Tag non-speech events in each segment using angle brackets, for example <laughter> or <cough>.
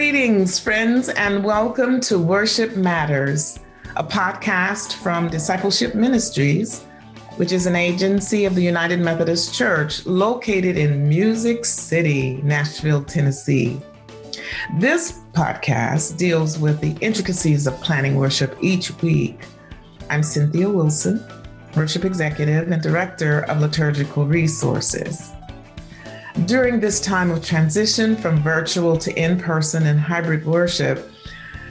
Greetings, friends, and welcome to Worship Matters, a podcast from Discipleship Ministries, which is an agency of the United Methodist Church located in Music City, Nashville, Tennessee. This podcast deals with the intricacies of planning worship each week. I'm Cynthia Wilson, Worship Executive and Director of Liturgical Resources. During this time of transition from virtual to in person and hybrid worship,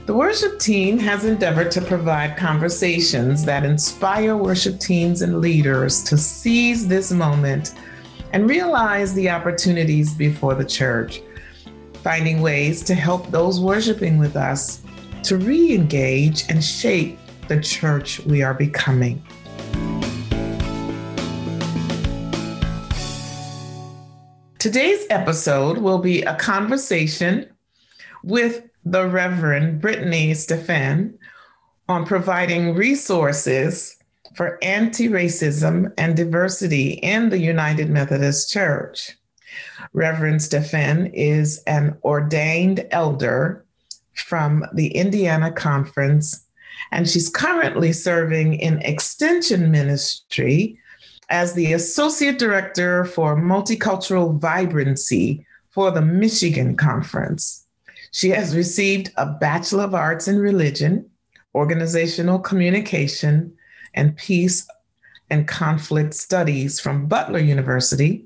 the worship team has endeavored to provide conversations that inspire worship teams and leaders to seize this moment and realize the opportunities before the church, finding ways to help those worshiping with us to re engage and shape the church we are becoming. Today's episode will be a conversation with the Reverend Brittany Stephan on providing resources for anti racism and diversity in the United Methodist Church. Reverend Stephan is an ordained elder from the Indiana Conference, and she's currently serving in extension ministry as the Associate Director for Multicultural Vibrancy for the Michigan Conference. She has received a Bachelor of Arts in Religion, Organizational Communication, and Peace and Conflict Studies from Butler University,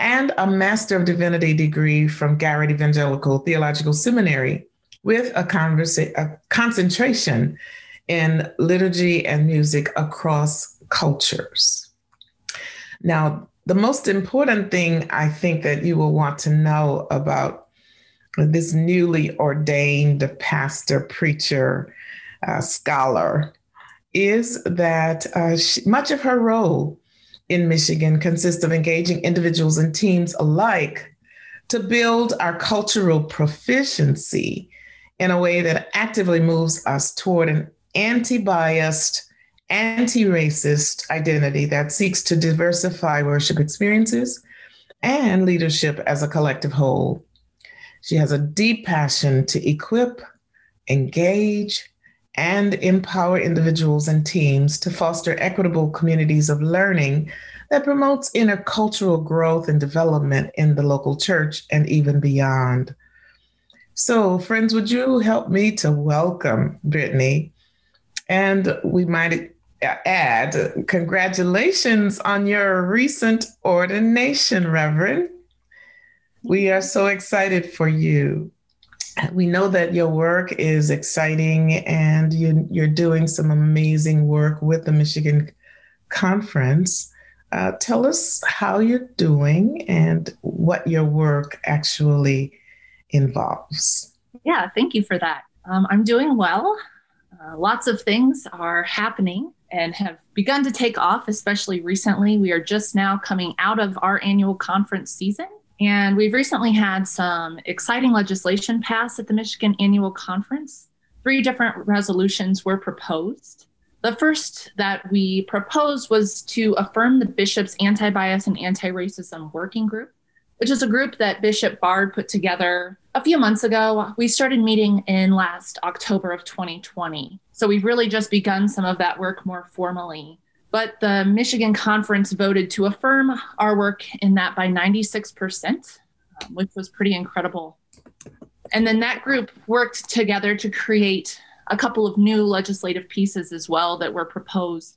and a Master of Divinity degree from Garrett Evangelical Theological Seminary with a, conversa- a concentration in liturgy and music across cultures. Now, the most important thing I think that you will want to know about this newly ordained pastor, preacher, uh, scholar is that uh, she, much of her role in Michigan consists of engaging individuals and teams alike to build our cultural proficiency in a way that actively moves us toward an anti biased, anti racist identity that seeks to diversify worship experiences and leadership as a collective whole. She has a deep passion to equip, engage, and empower individuals and teams to foster equitable communities of learning that promotes intercultural growth and development in the local church and even beyond. So, friends, would you help me to welcome Brittany? And we might add congratulations on your recent ordination, Reverend. We are so excited for you. We know that your work is exciting and you, you're doing some amazing work with the Michigan Conference. Uh, tell us how you're doing and what your work actually involves. Yeah, thank you for that. Um, I'm doing well. Uh, lots of things are happening and have begun to take off, especially recently. We are just now coming out of our annual conference season. And we've recently had some exciting legislation passed at the Michigan Annual Conference. Three different resolutions were proposed. The first that we proposed was to affirm the bishop's anti bias and anti racism working group which is a group that Bishop Bard put together a few months ago. We started meeting in last October of 2020. So we've really just begun some of that work more formally. But the Michigan Conference voted to affirm our work in that by 96%, um, which was pretty incredible. And then that group worked together to create a couple of new legislative pieces as well that were proposed.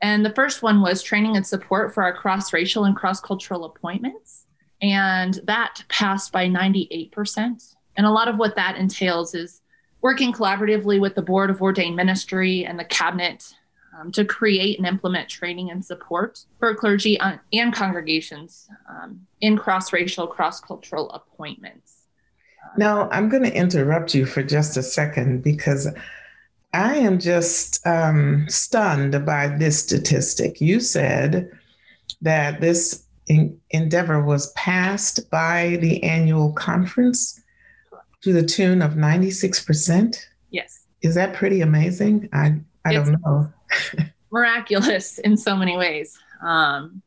And the first one was training and support for our cross racial and cross cultural appointments and that passed by 98%. And a lot of what that entails is working collaboratively with the Board of Ordained Ministry and the Cabinet um, to create and implement training and support for clergy and congregations um, in cross racial, cross cultural appointments. Now, I'm going to interrupt you for just a second because I am just um, stunned by this statistic. You said that this in, endeavor was passed by the annual conference to the tune of 96%. Yes. Is that pretty amazing? I, I don't know. <laughs> miraculous in so many ways. Um,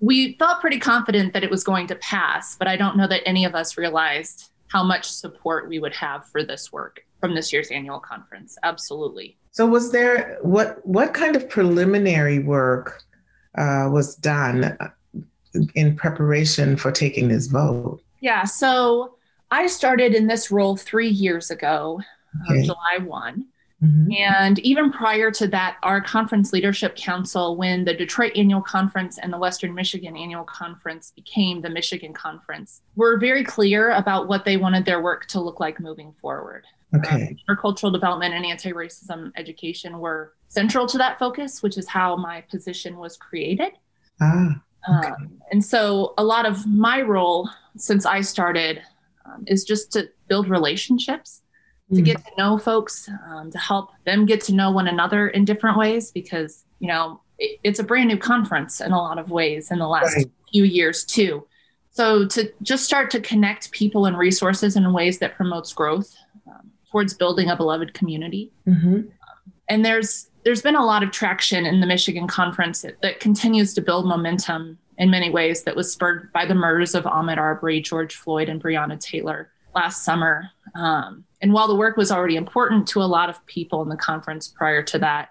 we felt pretty confident that it was going to pass, but I don't know that any of us realized how much support we would have for this work from this year's annual conference. Absolutely. So, was there what what kind of preliminary work uh, was done in preparation for taking this vote? Yeah. So I started in this role three years ago, uh. July one. Mm-hmm. And even prior to that, our conference leadership council, when the Detroit annual conference and the Western Michigan annual conference became the Michigan conference, were very clear about what they wanted their work to look like moving forward. Okay. Um, cultural development and anti racism education were central to that focus, which is how my position was created. Ah, okay. um, and so a lot of my role since I started um, is just to build relationships to get to know folks, um, to help them get to know one another in different ways, because, you know, it, it's a brand new conference in a lot of ways in the last right. few years, too. So to just start to connect people and resources in ways that promotes growth um, towards building a beloved community. Mm-hmm. and there's there's been a lot of traction in the Michigan conference that, that continues to build momentum in many ways that was spurred by the murders of Ahmaud Arbery, George Floyd, and Breonna Taylor last summer. Um, and while the work was already important to a lot of people in the conference prior to that,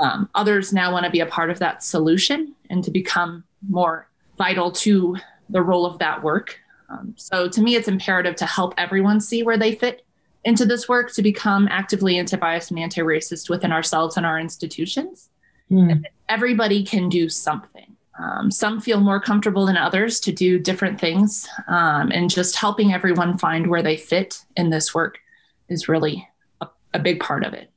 um, others now want to be a part of that solution and to become more vital to the role of that work. Um, so to me, it's imperative to help everyone see where they fit into this work to become actively anti-biased and anti-racist within ourselves and our institutions. Mm. Everybody can do something. Um, some feel more comfortable than others to do different things, um, and just helping everyone find where they fit in this work is really a, a big part of it.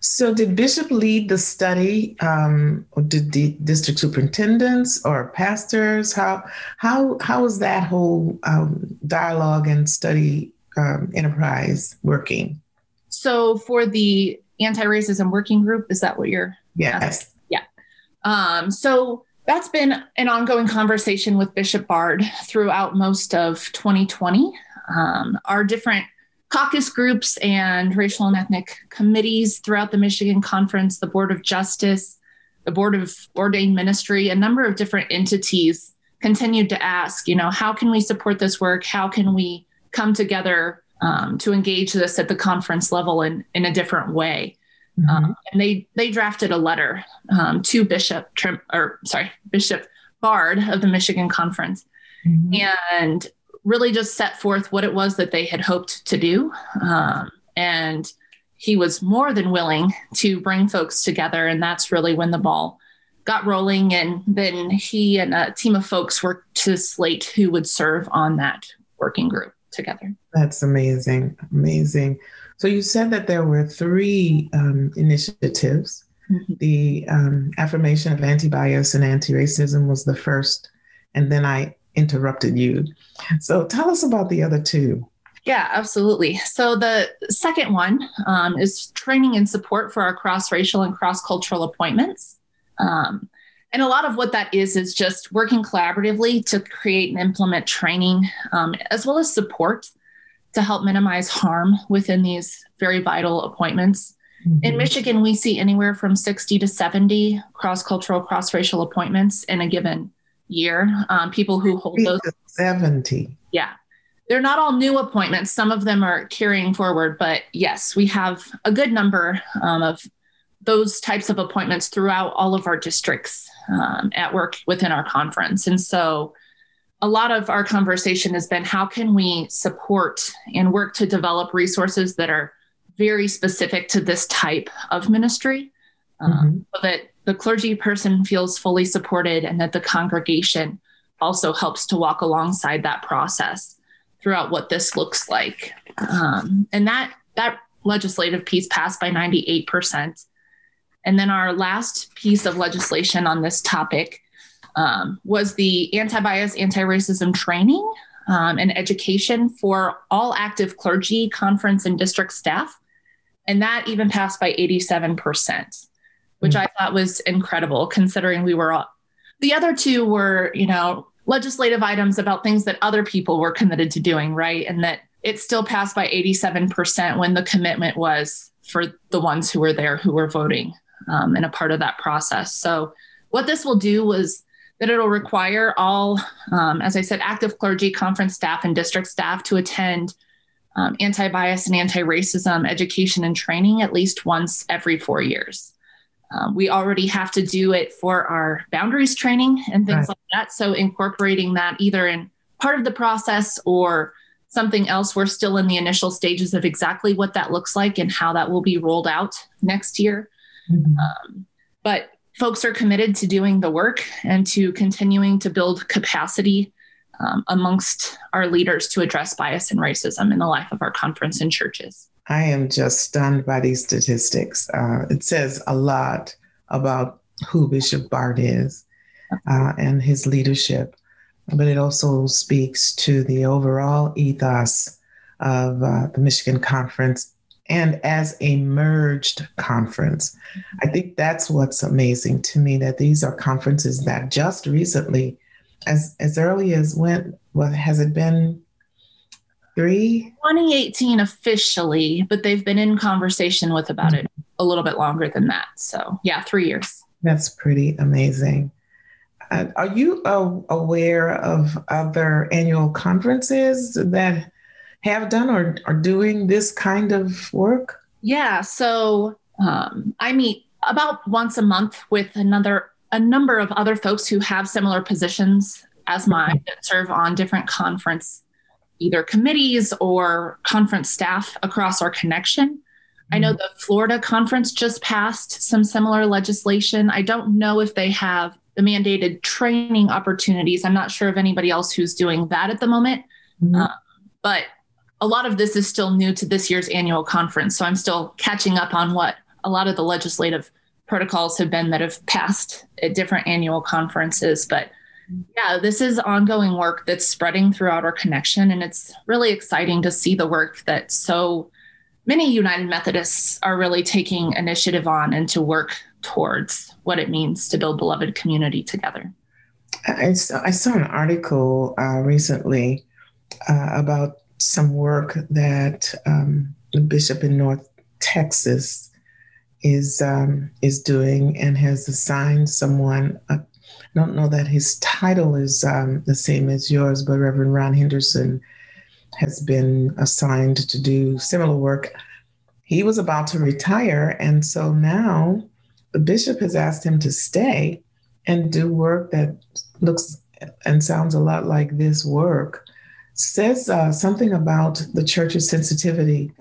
So, did Bishop lead the study, um, or did the district superintendents or pastors? How how how was that whole um, dialogue and study um, enterprise working? So, for the anti-racism working group, is that what you're? Yes. Asking? Yeah. Um, so that's been an ongoing conversation with Bishop Bard throughout most of 2020. Um, our different caucus groups and racial and ethnic committees throughout the Michigan Conference, the Board of Justice, the Board of Ordained Ministry, a number of different entities continued to ask, you know, how can we support this work? How can we come together um, to engage this at the conference level in, in a different way? Mm-hmm. Um, and they they drafted a letter um, to Bishop Trim, or sorry Bishop Bard of the Michigan Conference, mm-hmm. and really just set forth what it was that they had hoped to do. Um, and he was more than willing to bring folks together, and that's really when the ball got rolling. And then he and a team of folks worked to slate who would serve on that working group together. That's amazing, amazing. So you said that there were three um, initiatives. Mm-hmm. The um, affirmation of anti-bias and anti-racism was the first, and then I interrupted you. So tell us about the other two. Yeah, absolutely. So the second one um, is training and support for our cross-racial and cross-cultural appointments. Um, and a lot of what that is is just working collaboratively to create and implement training um, as well as support to help minimize harm within these very vital appointments. Mm-hmm. In Michigan, we see anywhere from 60 to 70 cross cultural, cross racial appointments in a given year. Um, people who hold those 70. Yeah. They're not all new appointments. Some of them are carrying forward, but yes, we have a good number um, of those types of appointments throughout all of our districts um, at work within our conference. And so a lot of our conversation has been how can we support and work to develop resources that are very specific to this type of ministry um, mm-hmm. so that the clergy person feels fully supported and that the congregation also helps to walk alongside that process throughout what this looks like um, and that that legislative piece passed by 98% and then our last piece of legislation on this topic um, was the anti-bias, anti-racism training um, and education for all active clergy, conference, and district staff. And that even passed by 87%, which mm-hmm. I thought was incredible considering we were all, the other two were, you know, legislative items about things that other people were committed to doing, right? And that it still passed by 87% when the commitment was for the ones who were there who were voting um, and a part of that process. So, what this will do was that it'll require all, um, as I said, active clergy, conference staff, and district staff to attend um, anti bias and anti racism education and training at least once every four years. Um, we already have to do it for our boundaries training and things right. like that. So, incorporating that either in part of the process or something else, we're still in the initial stages of exactly what that looks like and how that will be rolled out next year. Mm-hmm. Um, but folks are committed to doing the work and to continuing to build capacity um, amongst our leaders to address bias and racism in the life of our conference and churches. I am just stunned by these statistics. Uh, it says a lot about who Bishop Bard is uh, and his leadership, but it also speaks to the overall ethos of uh, the Michigan Conference and as a merged conference. I think that's what's amazing to me that these are conferences that just recently, as as early as when, what has it been? Three? 2018 officially, but they've been in conversation with about it a little bit longer than that. So, yeah, three years. That's pretty amazing. Uh, are you uh, aware of other annual conferences that have done or are doing this kind of work? Yeah. So um, I meet about once a month with another a number of other folks who have similar positions as mine that serve on different conference either committees or conference staff across our connection. I know mm-hmm. the Florida conference just passed some similar legislation. I don't know if they have the mandated training opportunities. I'm not sure of anybody else who's doing that at the moment. Mm-hmm. Uh, but a lot of this is still new to this year's annual conference. So I'm still catching up on what a lot of the legislative protocols have been that have passed at different annual conferences. But yeah, this is ongoing work that's spreading throughout our connection. And it's really exciting to see the work that so many United Methodists are really taking initiative on and to work towards what it means to build beloved community together. I saw, I saw an article uh, recently uh, about some work that um, the bishop in North Texas is um, is doing and has assigned someone. Uh, I don't know that his title is um, the same as yours, but Reverend Ron Henderson has been assigned to do similar work. He was about to retire, and so now the bishop has asked him to stay and do work that looks and sounds a lot like this work says uh, something about the church's sensitivity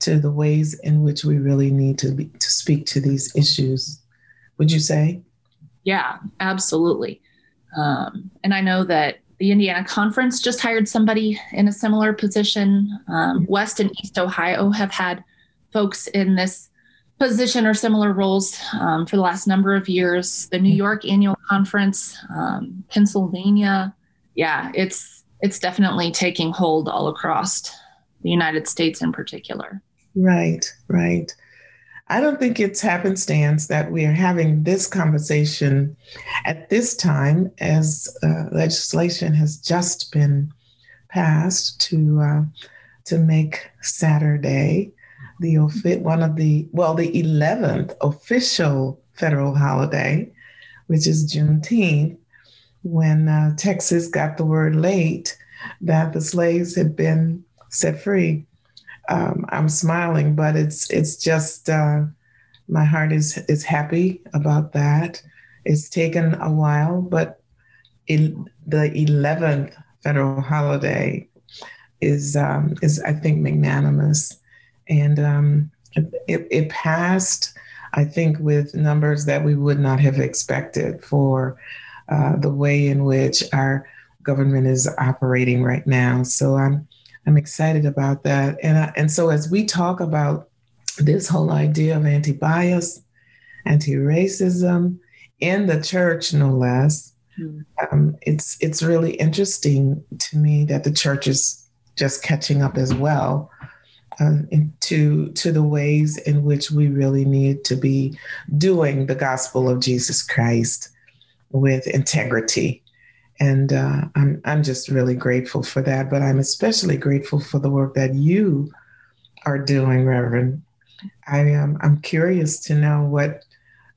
to the ways in which we really need to be, to speak to these issues. Would you say? Yeah, absolutely. Um, and I know that the Indiana Conference just hired somebody in a similar position. Um, mm-hmm. West and East Ohio have had folks in this position or similar roles um, for the last number of years. The New mm-hmm. York Annual Conference, um, Pennsylvania. Yeah, it's it's definitely taking hold all across the United States in particular. Right, right. I don't think it's happenstance that we are having this conversation at this time as uh, legislation has just been passed to uh, to make Saturday the one of the well the 11th official federal holiday, which is Juneteenth, when uh, Texas got the word late that the slaves had been set free. Um, I'm smiling, but it's it's just uh, my heart is is happy about that. It's taken a while, but the 11th federal holiday is um, is I think magnanimous, and um, it, it passed. I think with numbers that we would not have expected for uh, the way in which our government is operating right now. So I'm I'm excited about that. And I, and so as we talk about this whole idea of anti-bias, anti-racism in the church, no less, mm. um, it's it's really interesting to me that the church is just catching up as well. Uh, to to the ways in which we really need to be doing the gospel of Jesus Christ with integrity. And uh, I'm, I'm just really grateful for that. But I'm especially grateful for the work that you are doing, Reverend. I am I'm curious to know what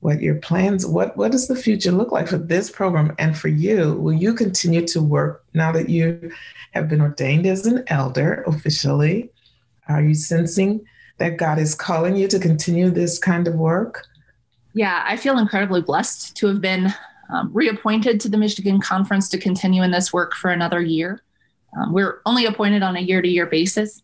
what your plans what what does the future look like for this program and for you will you continue to work now that you have been ordained as an elder officially Are you sensing that God is calling you to continue this kind of work? Yeah, I feel incredibly blessed to have been um, reappointed to the Michigan Conference to continue in this work for another year. Um, we're only appointed on a year to year basis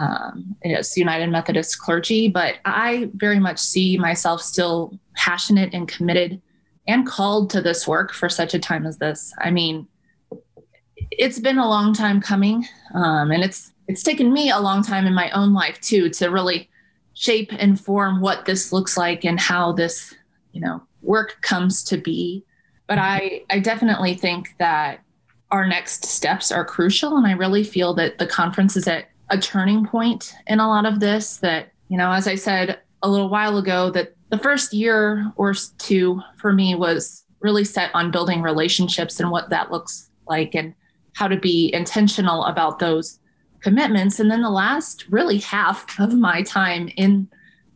um, as United Methodist clergy, but I very much see myself still passionate and committed and called to this work for such a time as this. I mean, it's been a long time coming, um, and it's it's taken me a long time in my own life too to really shape and form what this looks like and how this you know work comes to be. But I I definitely think that our next steps are crucial, and I really feel that the conference is at a turning point in a lot of this. That you know, as I said a little while ago, that the first year or two for me was really set on building relationships and what that looks like and how to be intentional about those commitments. And then the last really half of my time in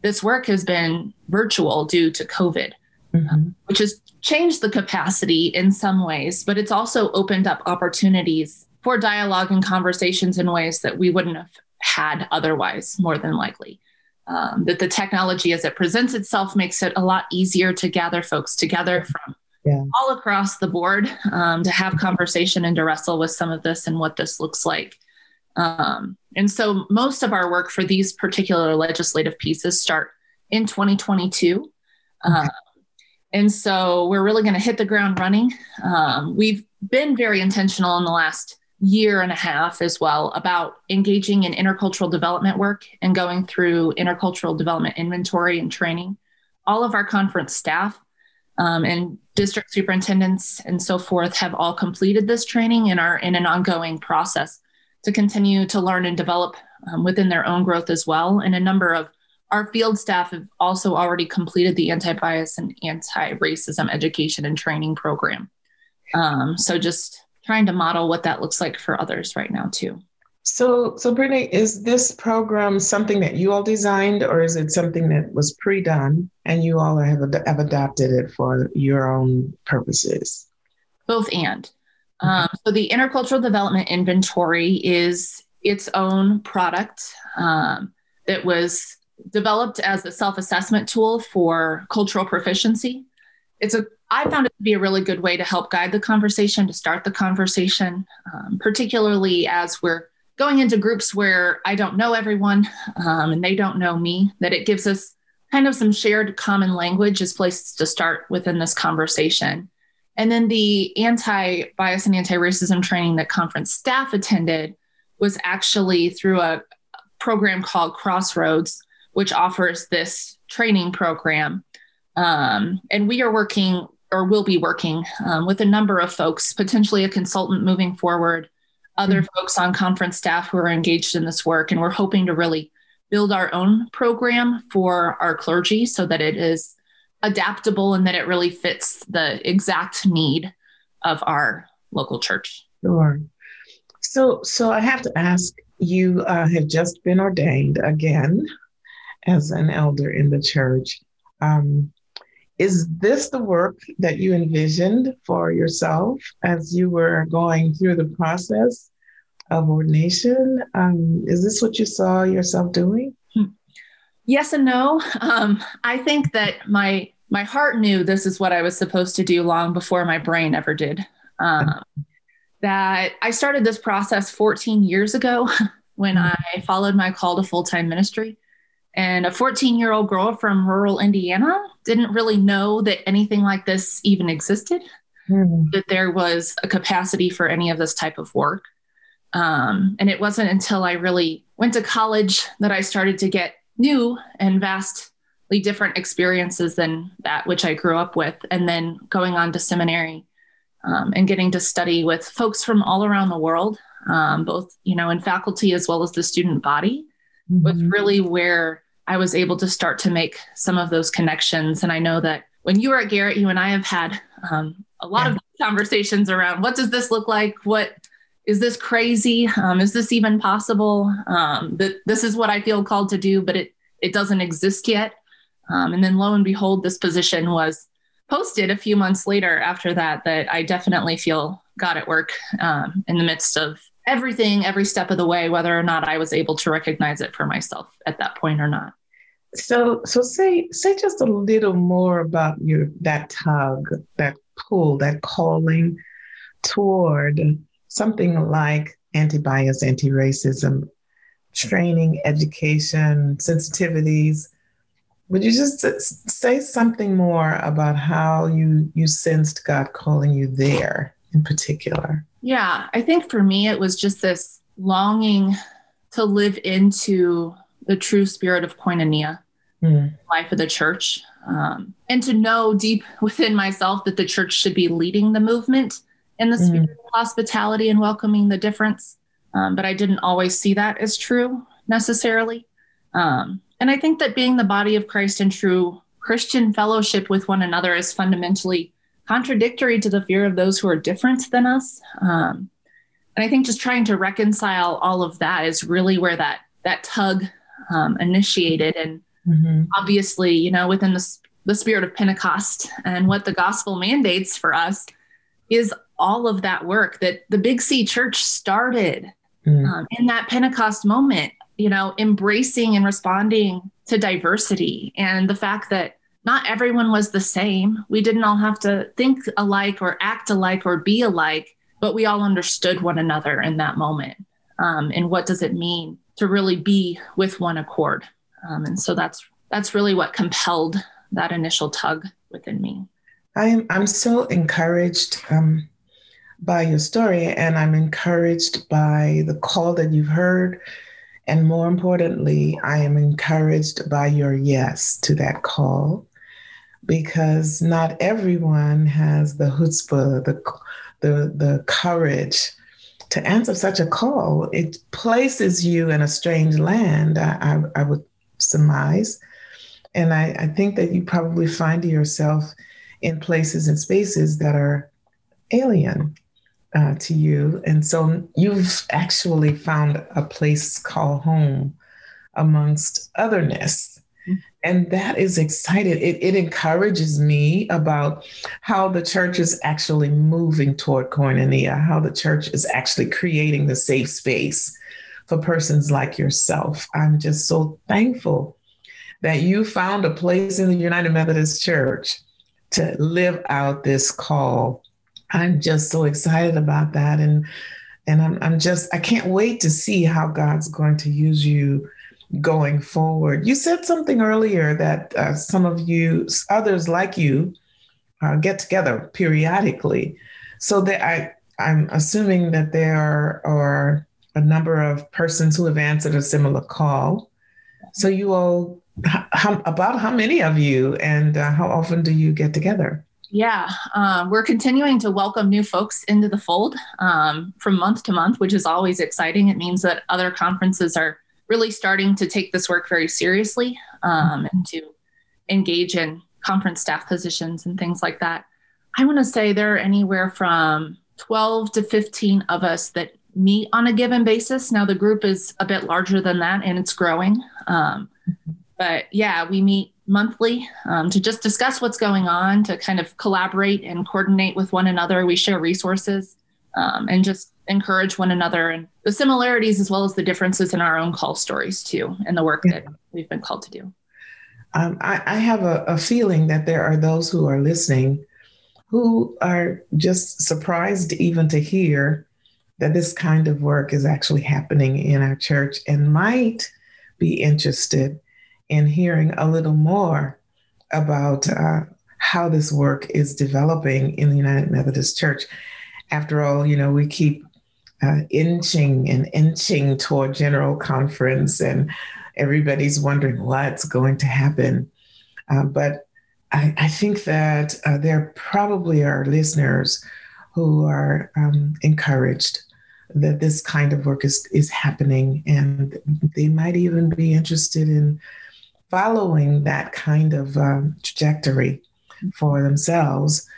this work has been virtual due to COVID, mm-hmm. which has changed the capacity in some ways, but it's also opened up opportunities for dialogue and conversations in ways that we wouldn't have had otherwise, more than likely um, that the technology as it presents itself makes it a lot easier to gather folks together from yeah. all across the board um, to have conversation and to wrestle with some of this and what this looks like. Um, and so most of our work for these particular legislative pieces start in 2022. Okay. And so we're really going to hit the ground running. Um, we've been very intentional in the last year and a half as well about engaging in intercultural development work and going through intercultural development inventory and training. All of our conference staff um, and district superintendents and so forth have all completed this training and are in an ongoing process to continue to learn and develop um, within their own growth as well. And a number of our field staff have also already completed the anti bias and anti racism education and training program. Um, so just trying to model what that looks like for others right now too. So, so Brittany, is this program something that you all designed, or is it something that was pre-done and you all have, have adapted it for your own purposes? Both and. Um, so, the intercultural development inventory is its own product um, that was developed as a self-assessment tool for cultural proficiency. It's a I found it to be a really good way to help guide the conversation, to start the conversation, um, particularly as we're going into groups where I don't know everyone um, and they don't know me, that it gives us kind of some shared common language as places to start within this conversation. And then the anti bias and anti racism training that conference staff attended was actually through a program called Crossroads, which offers this training program. Um, and we are working or will be working um, with a number of folks, potentially a consultant moving forward, other mm-hmm. folks on conference staff who are engaged in this work. And we're hoping to really build our own program for our clergy so that it is adaptable and that it really fits the exact need of our local church. Sure. So, so I have to ask you uh, have just been ordained again as an elder in the church. Um, is this the work that you envisioned for yourself as you were going through the process of ordination? Um, is this what you saw yourself doing? Yes and no. Um, I think that my my heart knew this is what I was supposed to do long before my brain ever did. Um, that I started this process 14 years ago <laughs> when mm-hmm. I followed my call to full time ministry. And a 14 year old girl from rural Indiana didn't really know that anything like this even existed, mm-hmm. that there was a capacity for any of this type of work. Um, and it wasn't until I really went to college that I started to get new and vastly different experiences than that which I grew up with. And then going on to seminary um, and getting to study with folks from all around the world, um, both, you know, in faculty as well as the student body, mm-hmm. was really where I was able to start to make some of those connections. And I know that when you were at Garrett, you and I have had um, a lot yeah. of conversations around what does this look like? What is this crazy? Um, is this even possible? Um, that this is what I feel called to do, but it it doesn't exist yet. Um, and then lo and behold, this position was posted a few months later after that. That I definitely feel God at work um, in the midst of everything every step of the way, whether or not I was able to recognize it for myself at that point or not. So, so say say just a little more about your that tug, that pull, that calling toward something like anti-bias, anti-racism, training, education, sensitivities. Would you just say something more about how you you sensed God calling you there in particular? Yeah, I think for me it was just this longing to live into the true spirit of koinonia, mm. life of the church, um, and to know deep <laughs> within myself that the church should be leading the movement in the spirit mm. of hospitality and welcoming the difference. Um, but I didn't always see that as true necessarily. Um, and I think that being the body of Christ and true Christian fellowship with one another is fundamentally contradictory to the fear of those who are different than us. Um, and I think just trying to reconcile all of that is really where that that tug um, initiated. And mm-hmm. obviously, you know, within the the spirit of Pentecost and what the gospel mandates for us is all of that work that the Big C Church started mm-hmm. um, in that Pentecost moment. You know, embracing and responding to diversity and the fact that not everyone was the same. We didn't all have to think alike or act alike or be alike, but we all understood one another in that moment. Um, and what does it mean to really be with one accord? Um, and so that's that's really what compelled that initial tug within me. I'm I'm so encouraged um, by your story, and I'm encouraged by the call that you've heard. And more importantly, I am encouraged by your yes to that call because not everyone has the chutzpah, the, the, the courage to answer such a call. It places you in a strange land, I, I, I would surmise. And I, I, think that you probably find yourself in places and spaces that are alien uh, to you. And so you've actually found a place called home amongst otherness and that is excited. It, it encourages me about how the church is actually moving toward koinonia, how the church is actually creating the safe space for persons like yourself. I'm just so thankful that you found a place in the United Methodist Church to live out this call. I'm just so excited about that. And and I'm, I'm just, I can't wait to see how God's going to use you going forward. You said something earlier that uh, some of you, others like you, uh, get together periodically. So that I, I'm assuming that there are, are a number of persons who have answered a similar call. So you all, how, about how many of you, and uh, how often do you get together? Yeah, um, we're continuing to welcome new folks into the fold um, from month to month, which is always exciting. It means that other conferences are really starting to take this work very seriously um, and to engage in conference staff positions and things like that. I want to say there are anywhere from 12 to 15 of us that meet on a given basis. Now, the group is a bit larger than that and it's growing. Um, but yeah, we meet monthly um, to just discuss what's going on, to kind of collaborate and coordinate with one another. We share resources um, and just encourage one another and the similarities as well as the differences in our own call stories too and the work yeah. that we've been called to do um, I, I, have a, a, feeling that there are those who are listening who are just surprised even to hear that this kind of work is actually happening in our church and might be interested in hearing a little more about uh, how this work is developing in the United Methodist Church. After all, you know, we keep uh, inching and inching toward general conference, and everybody's wondering what's going to happen. Uh, but I, I, think that uh, there probably are listeners who are um, encouraged that this kind of work is, is happening, and they might even be interested in following that kind of um, trajectory for themselves.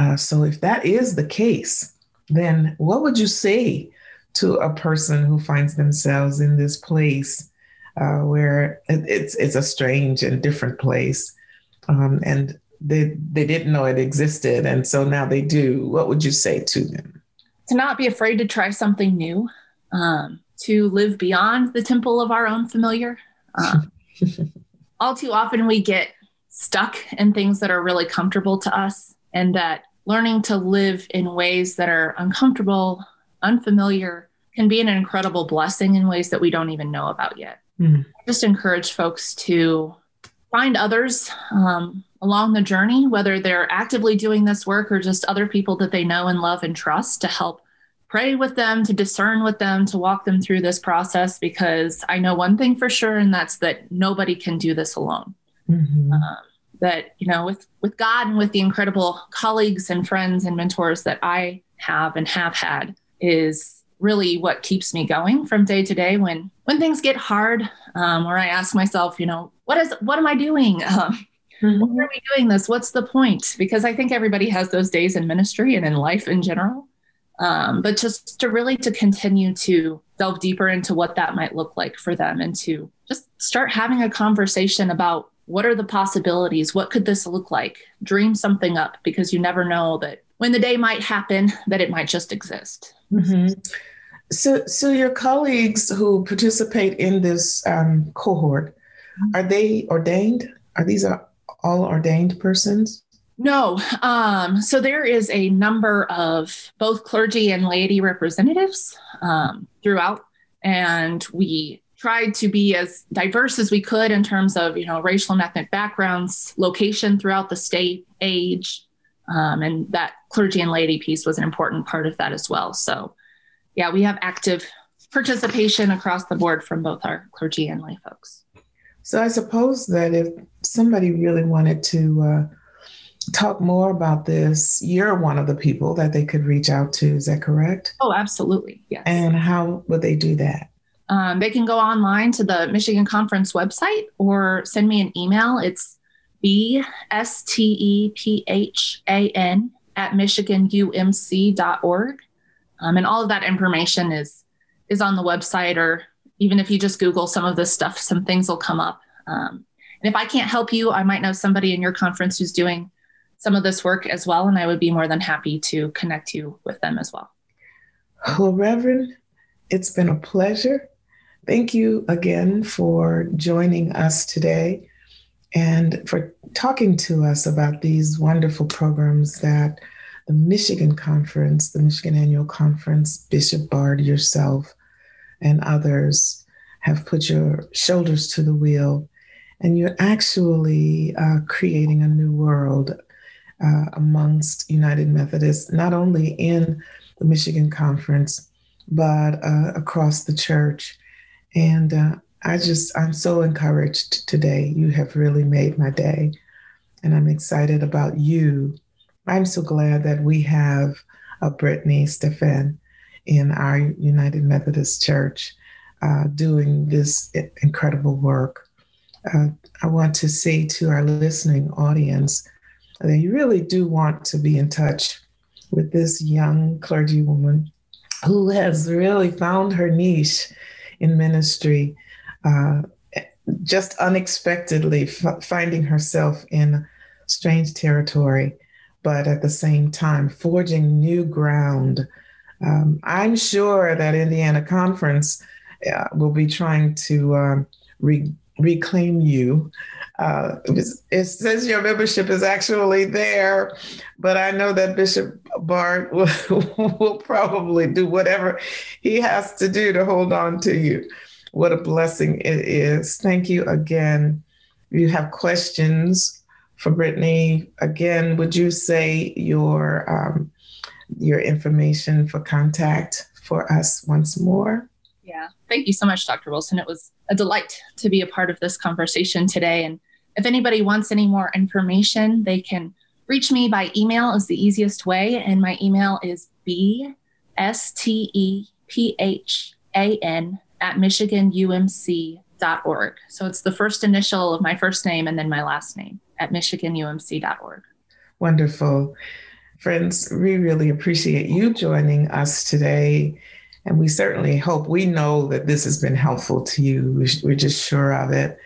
Uh, so, if that is the case, then what would you say to a person who finds themselves in this place uh, where it's it's a strange and different place, um, and they they didn't know it existed, and so now they do? What would you say to them? To not be afraid to try something new. um, to live beyond the temple of our own familiar. Um, <laughs> all too often, we get stuck in things that are really comfortable to us, and that learning to live in ways that are uncomfortable, unfamiliar, can be an incredible blessing in ways that we don't even know about yet. Mm. Just encourage folks to find others um, along the journey, whether they're actively doing this work or just other people that they know and love and trust to help pray with them, to discern with them, to walk them through this process. Because I know one thing for sure, and that's that nobody can do this alone. Mm-hmm. Um, that you know, with with God and with the incredible colleagues and friends and mentors that I have and have had, is really what keeps me going from day to day when when things get hard um, or i ask myself you know what is what am i doing? <laughs> Um, mm-hmm. why are we doing this? What's the point? Because i think everybody has those days in ministry and in life in general. Um, but just to really to continue to delve deeper into what that might look like for them and to just start having a conversation about what are the possibilities what could this look like dream something up because you never know that when the day might happen that it might just exist mm-hmm. So, so your colleagues who participate in this um, cohort, are they ordained? Are these all ordained persons? No. Um, so there is a number of both clergy and laity representatives um, throughout, and we tried to be as diverse as we could in terms of you know racial and ethnic backgrounds, location throughout the state, age, um, and that clergy and laity piece was an important part of that as well. So yeah, we have active participation across the board from both our clergy and lay folks. So I suppose that if somebody really wanted to uh, talk more about this, you're one of the people that they could reach out to. Is that correct? Oh, absolutely. Yes. And how would they do that? Um, they can go online to the Michigan Conference website or send me an email. It's B S T E P H A N at michiganumc.org. Um, and all of that information is is on the website, or even if you just Google some of this stuff, some things will come up. Um, and if I can't help you, I might know somebody in your conference who's doing some of this work as well, and I would be more than happy to connect you with them as well. Well, Reverend, it's been a pleasure. Thank you again for joining us today and for talking to us about these wonderful programs that the Michigan Conference, the Michigan Annual Conference, Bishop Bard, yourself, and others have put your shoulders to the wheel, and you're actually uh, creating a new world uh, amongst United Methodists, not only in the Michigan Conference, but uh, across the church. And uh, I just, I'm so encouraged today. You have really made my day. And I'm excited about you I'm so glad that we have a Brittany Stephan in our United Methodist Church uh, doing this incredible work. Uh, I want to say to our listening audience that you really do want to be in touch with this young clergywoman who has really found her niche in ministry, uh, just unexpectedly f- finding herself in strange territory but at the same time, forging new ground. Um, I'm sure that Indiana Conference uh, will be trying to um, re- reclaim you. Uh, it says your membership is actually there, but I know that Bishop Bard will, <laughs> will probably do whatever he has to do to hold on to you. What a blessing it is. Thank you again. If you have questions for Brittany, again, would you say your um, your information for contact for us once more? Yeah, thank you so much, Dr. Wilson. It was a delight to be a part of this conversation today. And if anybody wants any more information, they can reach me by email is the easiest way. And my email is b s t e p h a n at michiganumc.org. So it's the first initial of my first name and then my last name at michiganumc.org. Wonderful. Friends, we really appreciate you joining us today. And we certainly hope we know that this has been helpful to you. We're just sure of it.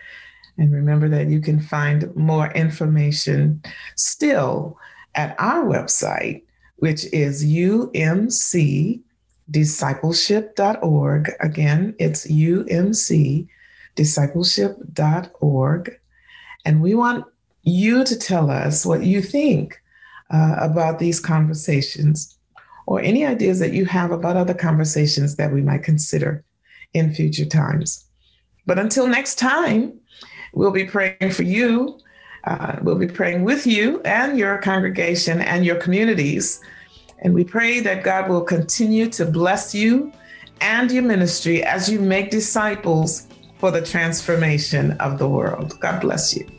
And remember that you can find more information still at our website, which is umc discipleship.org. Again, it's UMC discipleship.org. And we want you to tell us what you think uh, about these conversations or any ideas that you have about other conversations that we might consider in future times. But until next time, we'll be praying for you. Uh, we'll be praying with you and your congregation and your communities. And we pray that God will continue to bless you and your ministry as you make disciples for the transformation of the world. God bless you.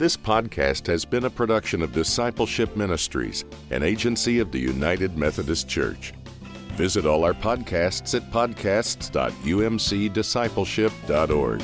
This podcast has been a production of Discipleship Ministries, an agency of the United Methodist Church. Visit all our podcasts at podcasts.umcdiscipleship.org.